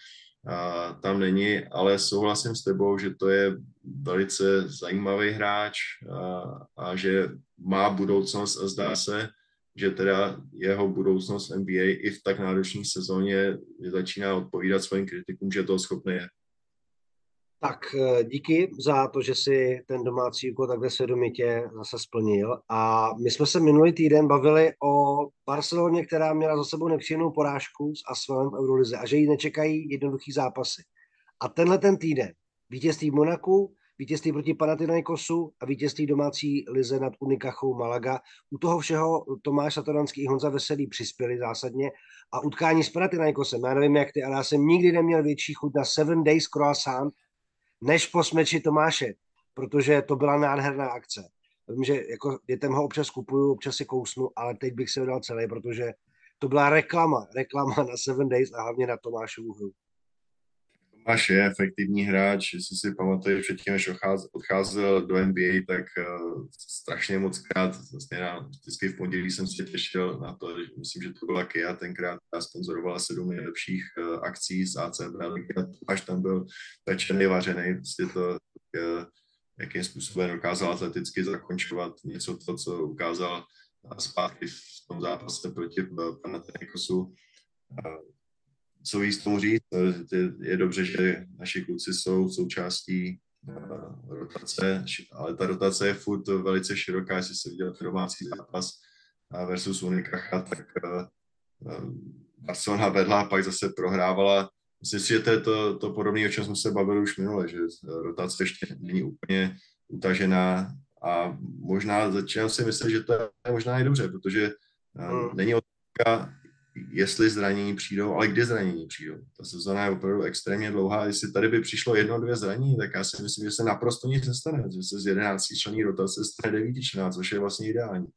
a, tam není, ale souhlasím s tebou, že to je velice zajímavý hráč a, a že má budoucnost a zdá se, že teda jeho budoucnost NBA i v tak náročné sezóně začíná odpovídat svým kritikům, že to schopný je. Tak eh, díky za to, že si ten domácí úkol takhle svědomitě zase splnil. A my jsme se minulý týden bavili o Barceloně, která měla za sebou nepříjemnou porážku s Asvalem v Eurolize a že jí nečekají jednoduchý zápasy. A tenhle ten týden vítězství v Monaku, vítězství proti Panathinaikosu a vítězství domácí lize nad Unikachou Malaga. U toho všeho Tomáš Satoranský i Honza Veselý přispěli zásadně a utkání s Panathinaikosem, já nevím jak ty, ale já jsem nikdy neměl větší chuť na Seven Days Croissant než po smeči Tomáše, protože to byla nádherná akce. Vím, že jako dětem ho občas kupuju, občas si kousnu, ale teď bych si ho dal celý, protože to byla reklama, reklama na Seven Days a hlavně na Tomášovu hru. Tomáš je efektivní hráč, jestli si pamatuješ předtím, než odcházel do NBA, tak uh, strašně moc krát, vlastně na, vždycky v pondělí jsem se těšil na to, že myslím, že to byla Kia tenkrát, která sponzorovala sedm nejlepších uh, akcí z AC Bradley, až tam byl pečený, vařený, prostě to uh, jakým způsobem dokázal atleticky zakončovat něco to, co ukázal zpátky v tom zápase proti Panathinaikosu. Co víc tomu říct, je dobře, že naši kluci jsou součástí rotace, ale ta rotace je furt velice široká, jestli se viděl domácí zápas versus Unikacha, tak Barcelona vedla, pak zase prohrávala. Myslím si, že to je to, to podobné, o čem jsme se bavili už minule, že rotace ještě není úplně utažená a možná začínám si myslet, že to je možná i dobře, protože hmm. není otázka, jestli zranění přijdou, ale kdy zranění přijdou. Ta sezona je opravdu extrémně dlouhá. Jestli tady by přišlo jedno, dvě zranění, tak já si myslím, že se naprosto nic nestane, že se z 11 člení rotace stane 9 člená, což je vlastně ideální.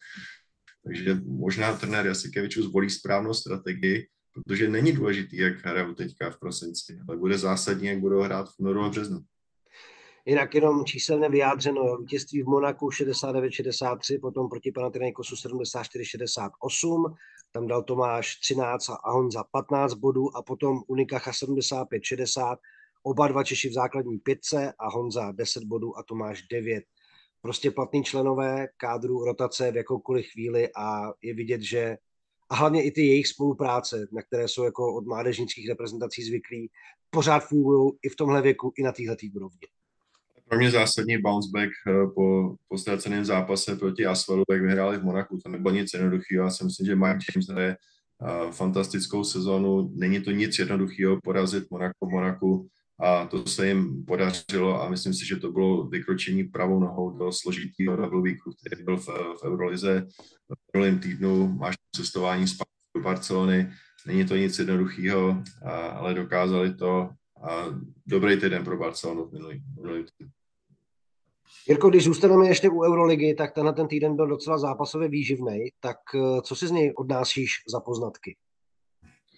Takže možná trenér Jasikeviču zvolí správnou strategii, protože není důležitý, jak hrajou teďka v prosinci, ale bude zásadní, jak budou hrát v únoru a březnu. Jinak jenom číselně vyjádřeno, jo, vítězství v Monaku 69-63, potom proti Panathinaikosu 74-68, tam dal Tomáš 13 a Honza 15 bodů a potom Unikacha 75-60, oba dva Češi v základní pětce a Honza 10 bodů a Tomáš 9. Prostě platní členové kádru rotace v jakoukoliv chvíli a je vidět, že a hlavně i ty jejich spolupráce, na které jsou jako od mládežnických reprezentací zvyklí, pořád fungují i v tomhle věku, i na téhle úrovni pro mě zásadní bounce back eh, po, po ztraceném zápase proti Asfalu, jak vyhráli v Monaku. To nebylo nic jednoduchého. Já si myslím, že Mike James hraje uh, fantastickou sezónu. Není to nic jednoduchého porazit Monaku Monaku a to se jim podařilo a myslím si, že to bylo vykročení pravou nohou do složitého double weeku, který byl v, v Eurolize v minulém týdnu. Máš cestování zpátky do Barcelony, není to nic jednoduchého, ale dokázali to a dobrý týden pro Barcelonu v minulý, minulý týden. Jirko, když zůstaneme ještě u Euroligy, tak tenhle ten týden byl docela zápasově výživný. Tak eh, co si z něj odnášíš za poznatky?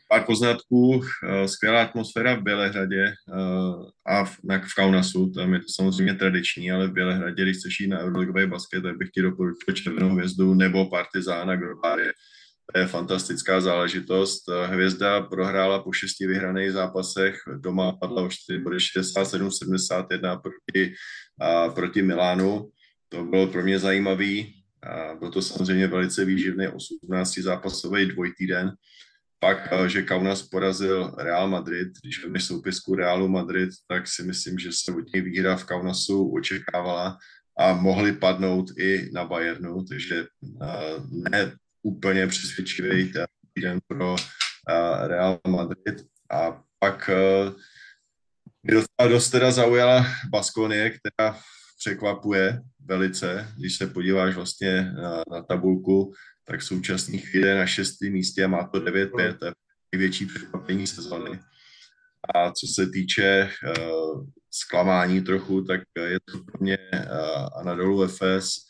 Pár poznatků, eh, skvělá atmosféra v Bělehradě eh, a v, v Kaunasu, tam je to samozřejmě tradiční, ale v Bělehradě, když chceš jít na euroligový basket, tak bych ti doporučil Červenou hvězdu nebo Partizána Grobárie. To je fantastická záležitost. Hvězda prohrála po šesti vyhraných zápasech, doma padla o 4 body 67-71 proti a proti Milánu. To bylo pro mě zajímavý. A byl to samozřejmě velice výživný 18 zápasový dvojtýden. Pak, že Kaunas porazil Real Madrid, když vezmeš soupisku Realu Madrid, tak si myslím, že se od něj výhra v Kaunasu očekávala a mohli padnout i na Bayernu, takže ne úplně přesvědčivý týden pro Real Madrid. A pak mě docela dost teda zaujala Baskonie, která překvapuje velice, když se podíváš vlastně na, na tabulku, tak v současné chvíli na šestém místě a má to 9-5, to je největší překvapení sezony. A co se týče uh, zklamání trochu, tak je to pro mě uh, Anadolu FS,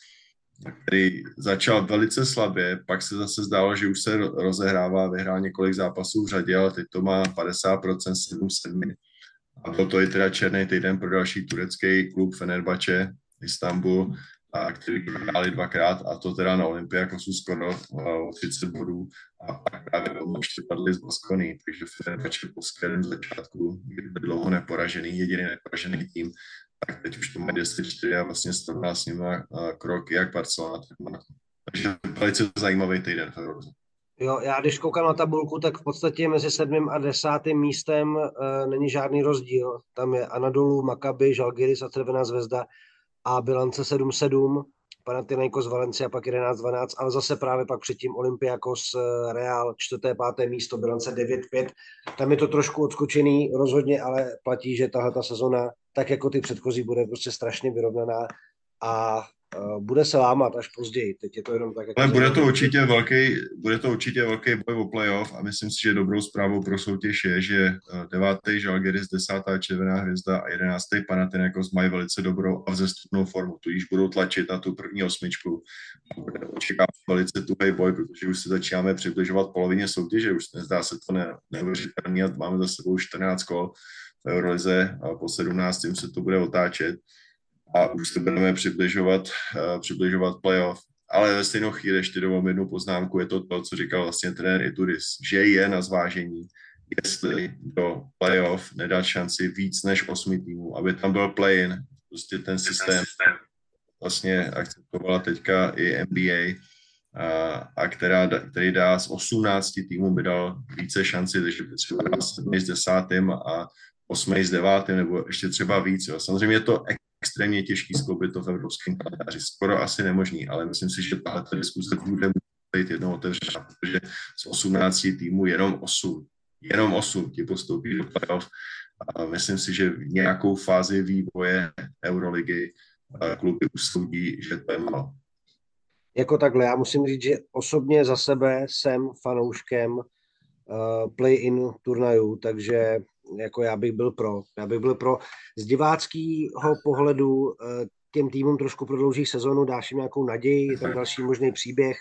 který začal velice slabě, pak se zase zdálo, že už se rozehrává, vyhrál několik zápasů v řadě, ale teď to má 50% 7-7 a byl to i teda černý týden pro další turecký klub Fenerbahce Istanbul, a který hráli dvakrát a to teda na Olympiakosu skoro o 30 bodů. A pak právě ještě padli z Baskony, takže Fenerbahce po skvělém začátku, kdy byl dlouho neporažený, jediný neporažený tým, tak teď už to má 10 a vlastně srovná s nimi krok jak Barcelona, tak Monaco. Takže velice zajímavý týden v Evropě. Jo, já když koukám na tabulku, tak v podstatě mezi sedmým a desátým místem e, není žádný rozdíl. Tam je Anadolu, Maccabi, Žalgiris a Červená zvezda a bilance 7-7, Panathinaikos, Valencia pak 11-12, ale zase právě pak předtím Olympiakos, eh, Real, čtvrté, páté místo, bilance 9-5. Tam je to trošku odskočený rozhodně, ale platí, že tahle ta sezona, tak jako ty předchozí, bude prostě strašně vyrovnaná a Eh, bude se lámat až později. Teď je to jenom tak, jako Ale bude to, určitě velký, bude to určitě velký boj o playoff a myslím si, že dobrou zprávou pro soutěž je, že eh, devátý Žalgiris, desátá Červená hvězda a jedenáctý Panathinaikos mají velice dobrou a vzestupnou formu, tudíž budou tlačit na tu první osmičku. Očekávám velice tuhý boj, protože už se začínáme přibližovat polovině soutěže, už nezdá se to ne, neuvěřitelný a máme za sebou 14 kol v Eurolize a po 17. se to bude otáčet a už se budeme přibližovat, uh, přibližovat playoff. Ale ve stejnou chvíli ještě dovám jednu poznámku, je to to, co říkal vlastně trenér Ituris, že je na zvážení, jestli do playoff nedat šanci víc než osmi týmů, aby tam byl play-in, prostě ten systém vlastně akceptovala teďka i NBA, a, a která, který dá z 18 týmů by dal více šanci, takže třeba 7 s desátým a 8 s devátým, nebo ještě třeba víc. Jo. Samozřejmě je to extrémně těžký skloubit to v evropském kalendáři, skoro asi nemožný, ale myslím si, že tahle diskuse bude být jednou otevřená, protože z 18 týmů jenom 8, jenom 8 ti postoupí do playoff a myslím si, že v nějakou fázi vývoje Euroligy kluby usoudí, že to je málo. Jako takhle, já musím říct, že osobně za sebe jsem fanouškem uh, play-in turnajů, takže jako já bych byl pro. Já bych byl pro z diváckého pohledu uh, těm týmům trošku prodlouží sezonu, dáš jim nějakou naději, je tam další možný příběh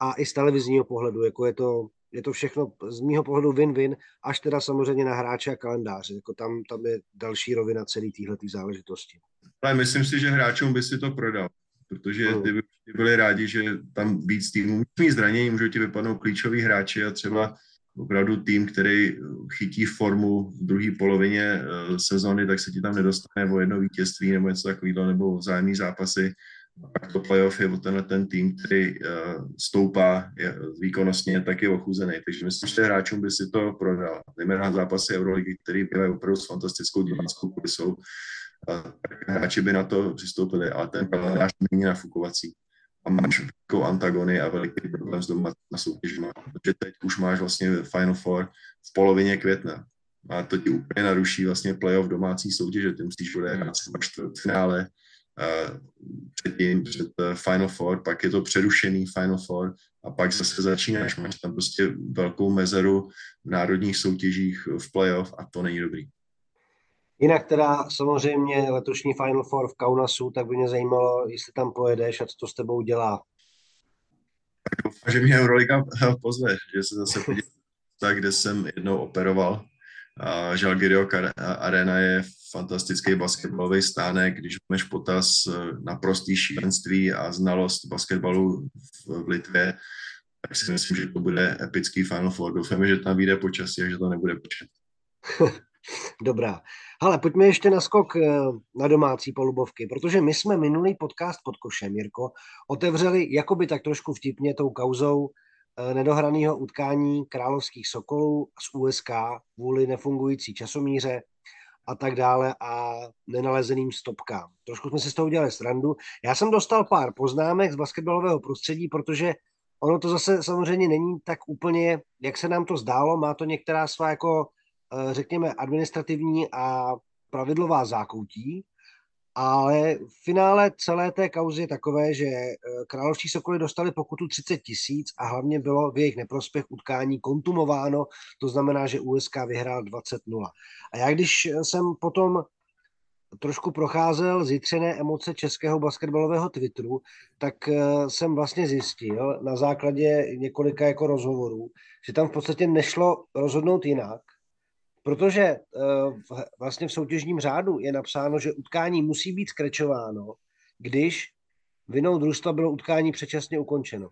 a i z televizního pohledu, jako je to, je to všechno z mýho pohledu win-win, až teda samozřejmě na hráče a kalendáře. Jako tam, tam je další rovina celé téhle záležitosti. Ale myslím si, že hráčům by si to prodal, protože ty by byli rádi, že tam víc týmů mít zranění, můžou ti vypadnout klíčoví hráči a třeba opravdu tým, který chytí formu v druhé polovině eh, sezony, tak se ti tam nedostane o jedno vítězství nebo něco takového, nebo vzájemný zápasy. A to playoff je o tenhle ten tým, který uh, stoupá výkonnostně, tak je ochuzený. Takže myslím, že hráčům by si to prodal. Zejména zápasy Euroligy, který bývají opravdu s fantastickou diváckou kulisou, hráči by na to přistoupili, ale ten kalendář není nafukovací a máš velikou antagony a veliký problém s doma na soutěžima, protože teď už máš vlastně Final Four v polovině května. A to ti úplně naruší vlastně playoff domácí soutěže, ty musíš odehrát v finále uh, předtím, před uh, Final Four, pak je to přerušený Final Four a pak zase začínáš, máš tam prostě velkou mezeru v národních soutěžích v playoff a to není dobrý. Jinak teda samozřejmě letošní Final Four v Kaunasu, tak by mě zajímalo, jestli tam pojedeš a co to s tebou dělá. Doufám, že mě Euroliga pozve, že se zase podívám, tak, kde jsem jednou operoval. A Žalgirio Arena je fantastický basketbalový stánek, když máš potaz eh, na prostý šílenství a znalost basketbalu v Litvě, tak si myslím, že to bude epický Final Four. Doufám, že tam vyjde počasí a že to nebude počet. Dobrá. Ale pojďme ještě na skok eh, na domácí polubovky, protože my jsme minulý podcast pod košem, Jirko, otevřeli jakoby tak trošku vtipně tou kauzou eh, nedohraného utkání královských sokolů z USK kvůli nefungující časomíře a tak dále a nenalezeným stopkám. Trošku jsme si z toho udělali srandu. Já jsem dostal pár poznámek z basketbalového prostředí, protože ono to zase samozřejmě není tak úplně, jak se nám to zdálo, má to některá svá jako řekněme, administrativní a pravidlová zákoutí, ale v finále celé té kauzy je takové, že eh, královští sokoly dostali pokutu 30 tisíc a hlavně bylo v jejich neprospěch utkání kontumováno, to znamená, že USK vyhrál 20-0. A já když jsem potom trošku procházel zjitřené emoce českého basketbalového Twitteru, tak eh, jsem vlastně zjistil na základě několika jako rozhovorů, že tam v podstatě nešlo rozhodnout jinak, Protože eh, vlastně v soutěžním řádu je napsáno, že utkání musí být skrečováno, když vinou družstva bylo utkání předčasně ukončeno.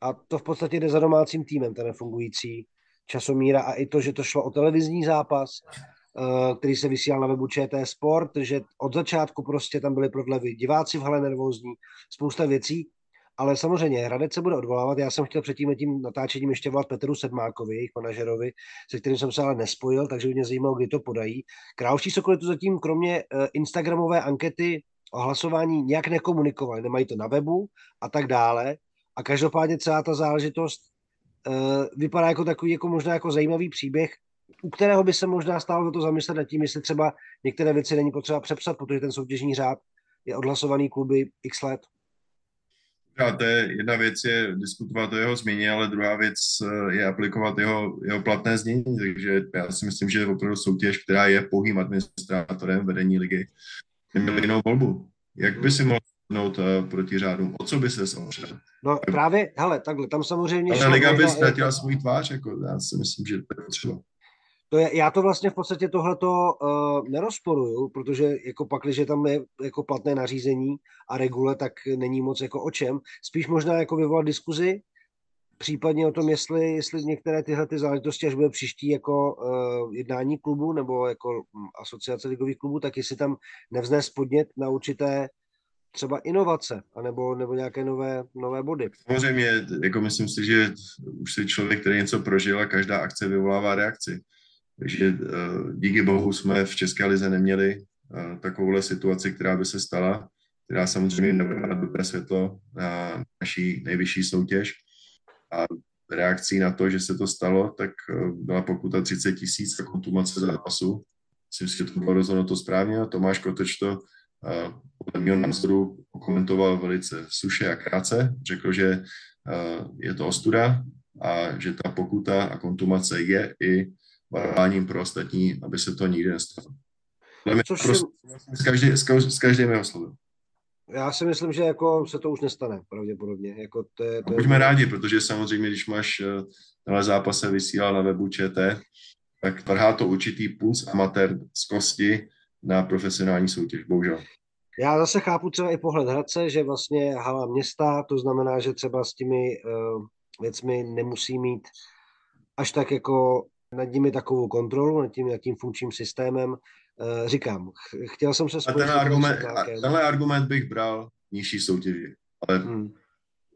A to v podstatě jde za domácím týmem, ten nefungující časomíra a i to, že to šlo o televizní zápas, eh, který se vysílal na webu ČT Sport, že od začátku prostě tam byly prodlevy, diváci v hale nervózní, spousta věcí ale samozřejmě Hradec se bude odvolávat. Já jsem chtěl před tím, natáčením ještě volat Petru Sedmákovi, jejich manažerovi, se kterým jsem se ale nespojil, takže mě zajímalo, kdy to podají. Královští Sokoly to zatím kromě uh, Instagramové ankety o hlasování nějak nekomunikovali, nemají to na webu a tak dále. A každopádně celá ta záležitost uh, vypadá jako takový jako možná jako zajímavý příběh, u kterého by se možná stálo to zamyslet nad tím, jestli třeba některé věci není potřeba přepsat, protože ten soutěžní řád je odhlasovaný kluby x let. To je jedna věc je diskutovat o jeho změně, ale druhá věc eh, je aplikovat jeho, jeho platné změní. Takže já si myslím, že je opravdu soutěž, která je pouhým administrátorem vedení ligy, neměl jinou volbu. Jak by si mohl nout uh, proti řádům? O co by se opřel? No právě, hele, takhle, tam samozřejmě... Ale liga by ztratila svůj tvář, jako já si myslím, že to je potřeba. To je, já to vlastně v podstatě tohleto uh, nerozporuju, protože jako pak, když tam je jako platné nařízení a regule, tak není moc jako o čem. Spíš možná jako vyvolat diskuzi, případně o tom, jestli, jestli některé tyhle ty záležitosti, až bude příští jako uh, jednání klubu nebo jako hm, asociace ligových klubů, tak jestli tam nevznést podnět na určité třeba inovace, anebo, nebo nějaké nové, nové body. Samozřejmě, jako myslím si, že už si člověk, který něco prožil a každá akce vyvolává reakci. Takže uh, díky bohu jsme v České lize neměli uh, takovouhle situaci, která by se stala, která samozřejmě nebyla dobré světlo na naší nejvyšší soutěž. A reakcí na to, že se to stalo, tak uh, byla pokuta 30 tisíc a kontumace zápasu. Myslím si, že to bylo rozhodnuto správně. Tomáš Kotoč to podle mého názoru komentoval velice suše a krátce. Řekl, že je to ostuda a že ta pokuta a kontumace je i varováním pro ostatní, aby se to nikdy nestalo. Což prostě s, každý, s, každým jeho slovem. Já si myslím, že jako se to už nestane, pravděpodobně. Jako to je, to je... Buďme rádi, protože samozřejmě, když máš eh, tenhle zápas se vysílal na webu ČT, tak trhá to určitý puls amatér z kosti na profesionální soutěž, bohužel. Já zase chápu třeba i pohled Hradce, že vlastně hala města, to znamená, že třeba s těmi uh, věcmi nemusí mít až tak jako nad nimi takovou kontrolu, nad tím, tím funkčním systémem. Uh, říkám, ch- chtěl jsem se spojit... A tenhle argument, a tenhle argument bych bral nižší soutěži, ale hmm.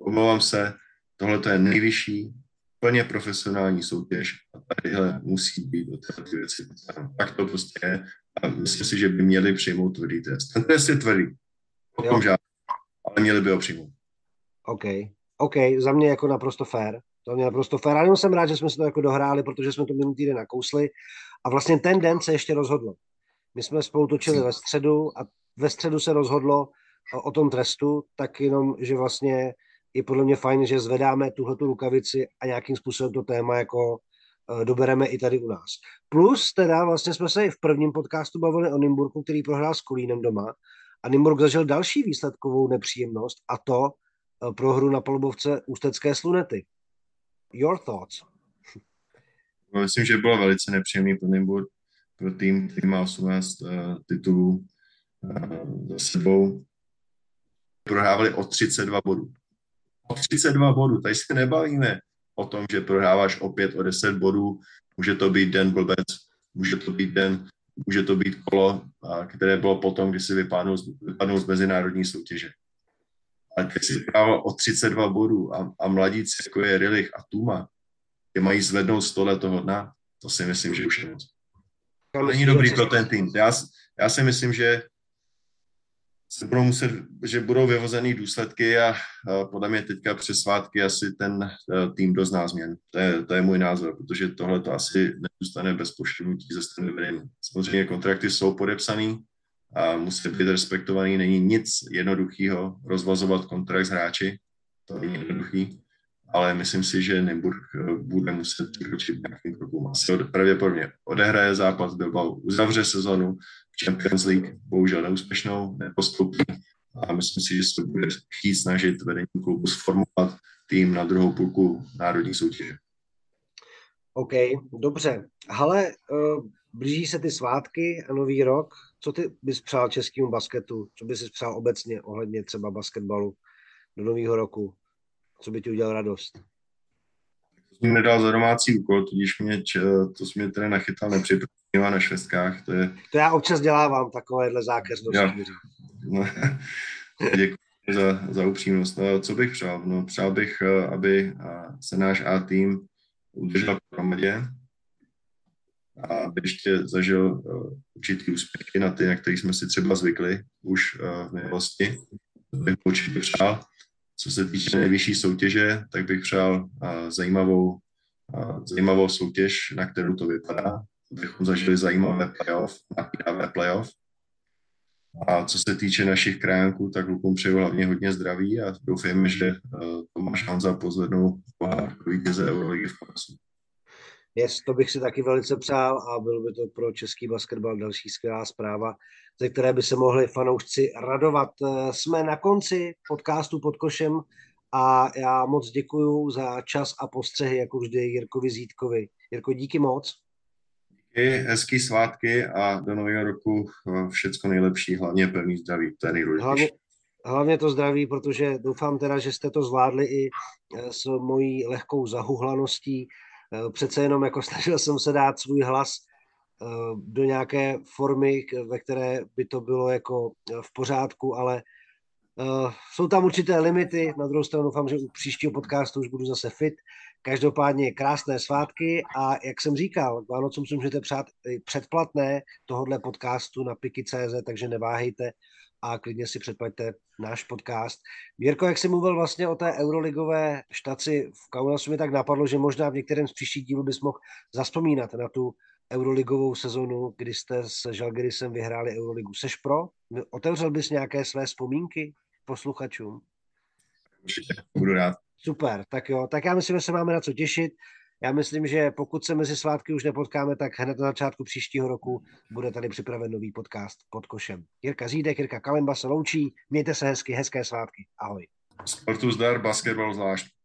omlouvám se, tohle to je nejvyšší, plně profesionální soutěž a tadyhle musí být o ty věci. Tak to prostě je a myslím si, že by měli přijmout tvrdý test. Ten test je tvrdý, o tom žádný, ale měli by ho přijmout. OK. OK, za mě jako naprosto fair. To mě naprosto fair. Ale jsem rád, že jsme se to jako dohráli, protože jsme to minulý týden nakousli. A vlastně ten den se ještě rozhodlo. My jsme spolu točili ve středu a ve středu se rozhodlo o, tom trestu, tak jenom, že vlastně je podle mě fajn, že zvedáme tuhle rukavici a nějakým způsobem to téma jako Eh, dobereme i tady u nás. Plus teda vlastně jsme se i v prvním podcastu bavili o Nymburku, který prohrál s Kolínem doma a Nymburk zažil další výsledkovou nepříjemnost a to eh, pro hru na polubovce Ústecké slunety. Your thoughts? No, myslím, že bylo velice nepříjemný pro Nymburk, pro tým, který má 18 uh, titulů uh, za sebou. Prohrávali o 32 bodů. O 32 bodů, tady se nebavíme o tom, že prohráváš opět o 10 bodů, může to být den blbec, může to být den, může to být kolo, které bylo potom, kdy si vypadnul, vypadnul z mezinárodní soutěže. A teď si právě o 32 bodů a, a mladíci, jako je Rilich a Tuma, je mají zvednout z tohle toho dna, to si myslím, že už je moc. To není dobrý pro ten tým. Já, já si myslím, že se budou muset, že budou vyvozený důsledky a, a podle mě teďka přes svátky asi ten uh, tým dozná změn. To je, to je můj názor, protože tohle to asi nezůstane bez poštěnutí ze strany vedení. Samozřejmě kontrakty jsou podepsaný a musí být respektovaný. Není nic jednoduchého rozvazovat kontrakt s hráči, to není jednoduchý, ale myslím si, že Nymburk eh, bude muset překročit nějakým krokům. Asi pravděpodobně odehraje zápas Bilbao, uzavře sezonu, Champions League, bohužel neúspěšnou, nepostoupí a myslím si, že se bude chtít snažit vedení klubu sformovat tým na druhou půlku národní soutěže. OK, dobře. Ale uh, blíží se ty svátky a nový rok. Co ty bys přál českému basketu? Co bys přál obecně ohledně třeba basketbalu do nového roku? Co by ti udělal radost? To jsem nedal za domácí úkol, tudíž mě, to jsi mě teda nachytal nepřipravený na švestkách, to je... To já občas dělávám, takovéhle zákeřnosti. No, děkuji za, za upřímnost. No, co bych přál? No, přál bych, eh, aby eh, se náš A tým udržel v hromadě a ještě zažil uh, určitý úspěchy na ty, na kterých jsme si třeba zvykli už uh, v minulosti. To bych určitě přál. Co se týče nejvyšší soutěže, tak bych přál uh, zajímavou, zajímavou soutěž, na kterou to vypadá bychom zažili zajímavé playoff, napínavé playoff. A co se týče našich krajánků, tak klukům přeju hlavně hodně zdraví a doufejme, že Tomáš Hanza pozvednou pohár vítěze Euroligy v Konasu. Yes, to bych si taky velice přál a byl by to pro český basketbal další skvělá zpráva, ze které by se mohli fanoušci radovat. Eh, jsme na konci podcastu pod košem a já moc děkuji za čas a postřehy, jako vždy Jirkovi Zítkovi. Jirko, díky moc i hezký svátky a do nového roku eh, všecko nejlepší, hlavně pevný zdraví, to je nejdůležitější. Hlavně, hlavně to zdraví, protože doufám teda, že jste to zvládli i eh, s mojí lehkou zahuhlaností. Eh, přece jenom jako snažil jsem se dát svůj hlas eh, do nějaké formy, ve které by to bylo jako v pořádku, ale jsou tam určité limity. Na druhou stranu doufám, že u příštího podcastu už budu zase fit. Každopádně krásné svátky a jak jsem říkal, Vánocům si můžete přát předplatné tohohle podcastu na piky.cz, takže neváhejte a klidně si předplaťte náš podcast. Jirko, jak jsi mluvil vlastně o té euroligové štaci v Kaunasu, mi tak napadlo, že možná v některém z příštích dílů bys mohl zaspomínat na tu euroligovou sezonu, kdy jste s Žalgirisem vyhráli Euroligu. Seš pro? Otevřel bys nějaké své vzpomínky posluchačům? Určitě, budu rád. Super, tak jo, tak já myslím, že se máme na co těšit. Já myslím, že pokud se mezi svátky už nepotkáme, tak hned na začátku příštího roku bude tady připraven nový podcast pod košem. Jirka Zídek, Jirka Kalemba se loučí. Mějte se hezky, hezké svátky. Ahoj. Sportu zdar, basketbal zvlášť.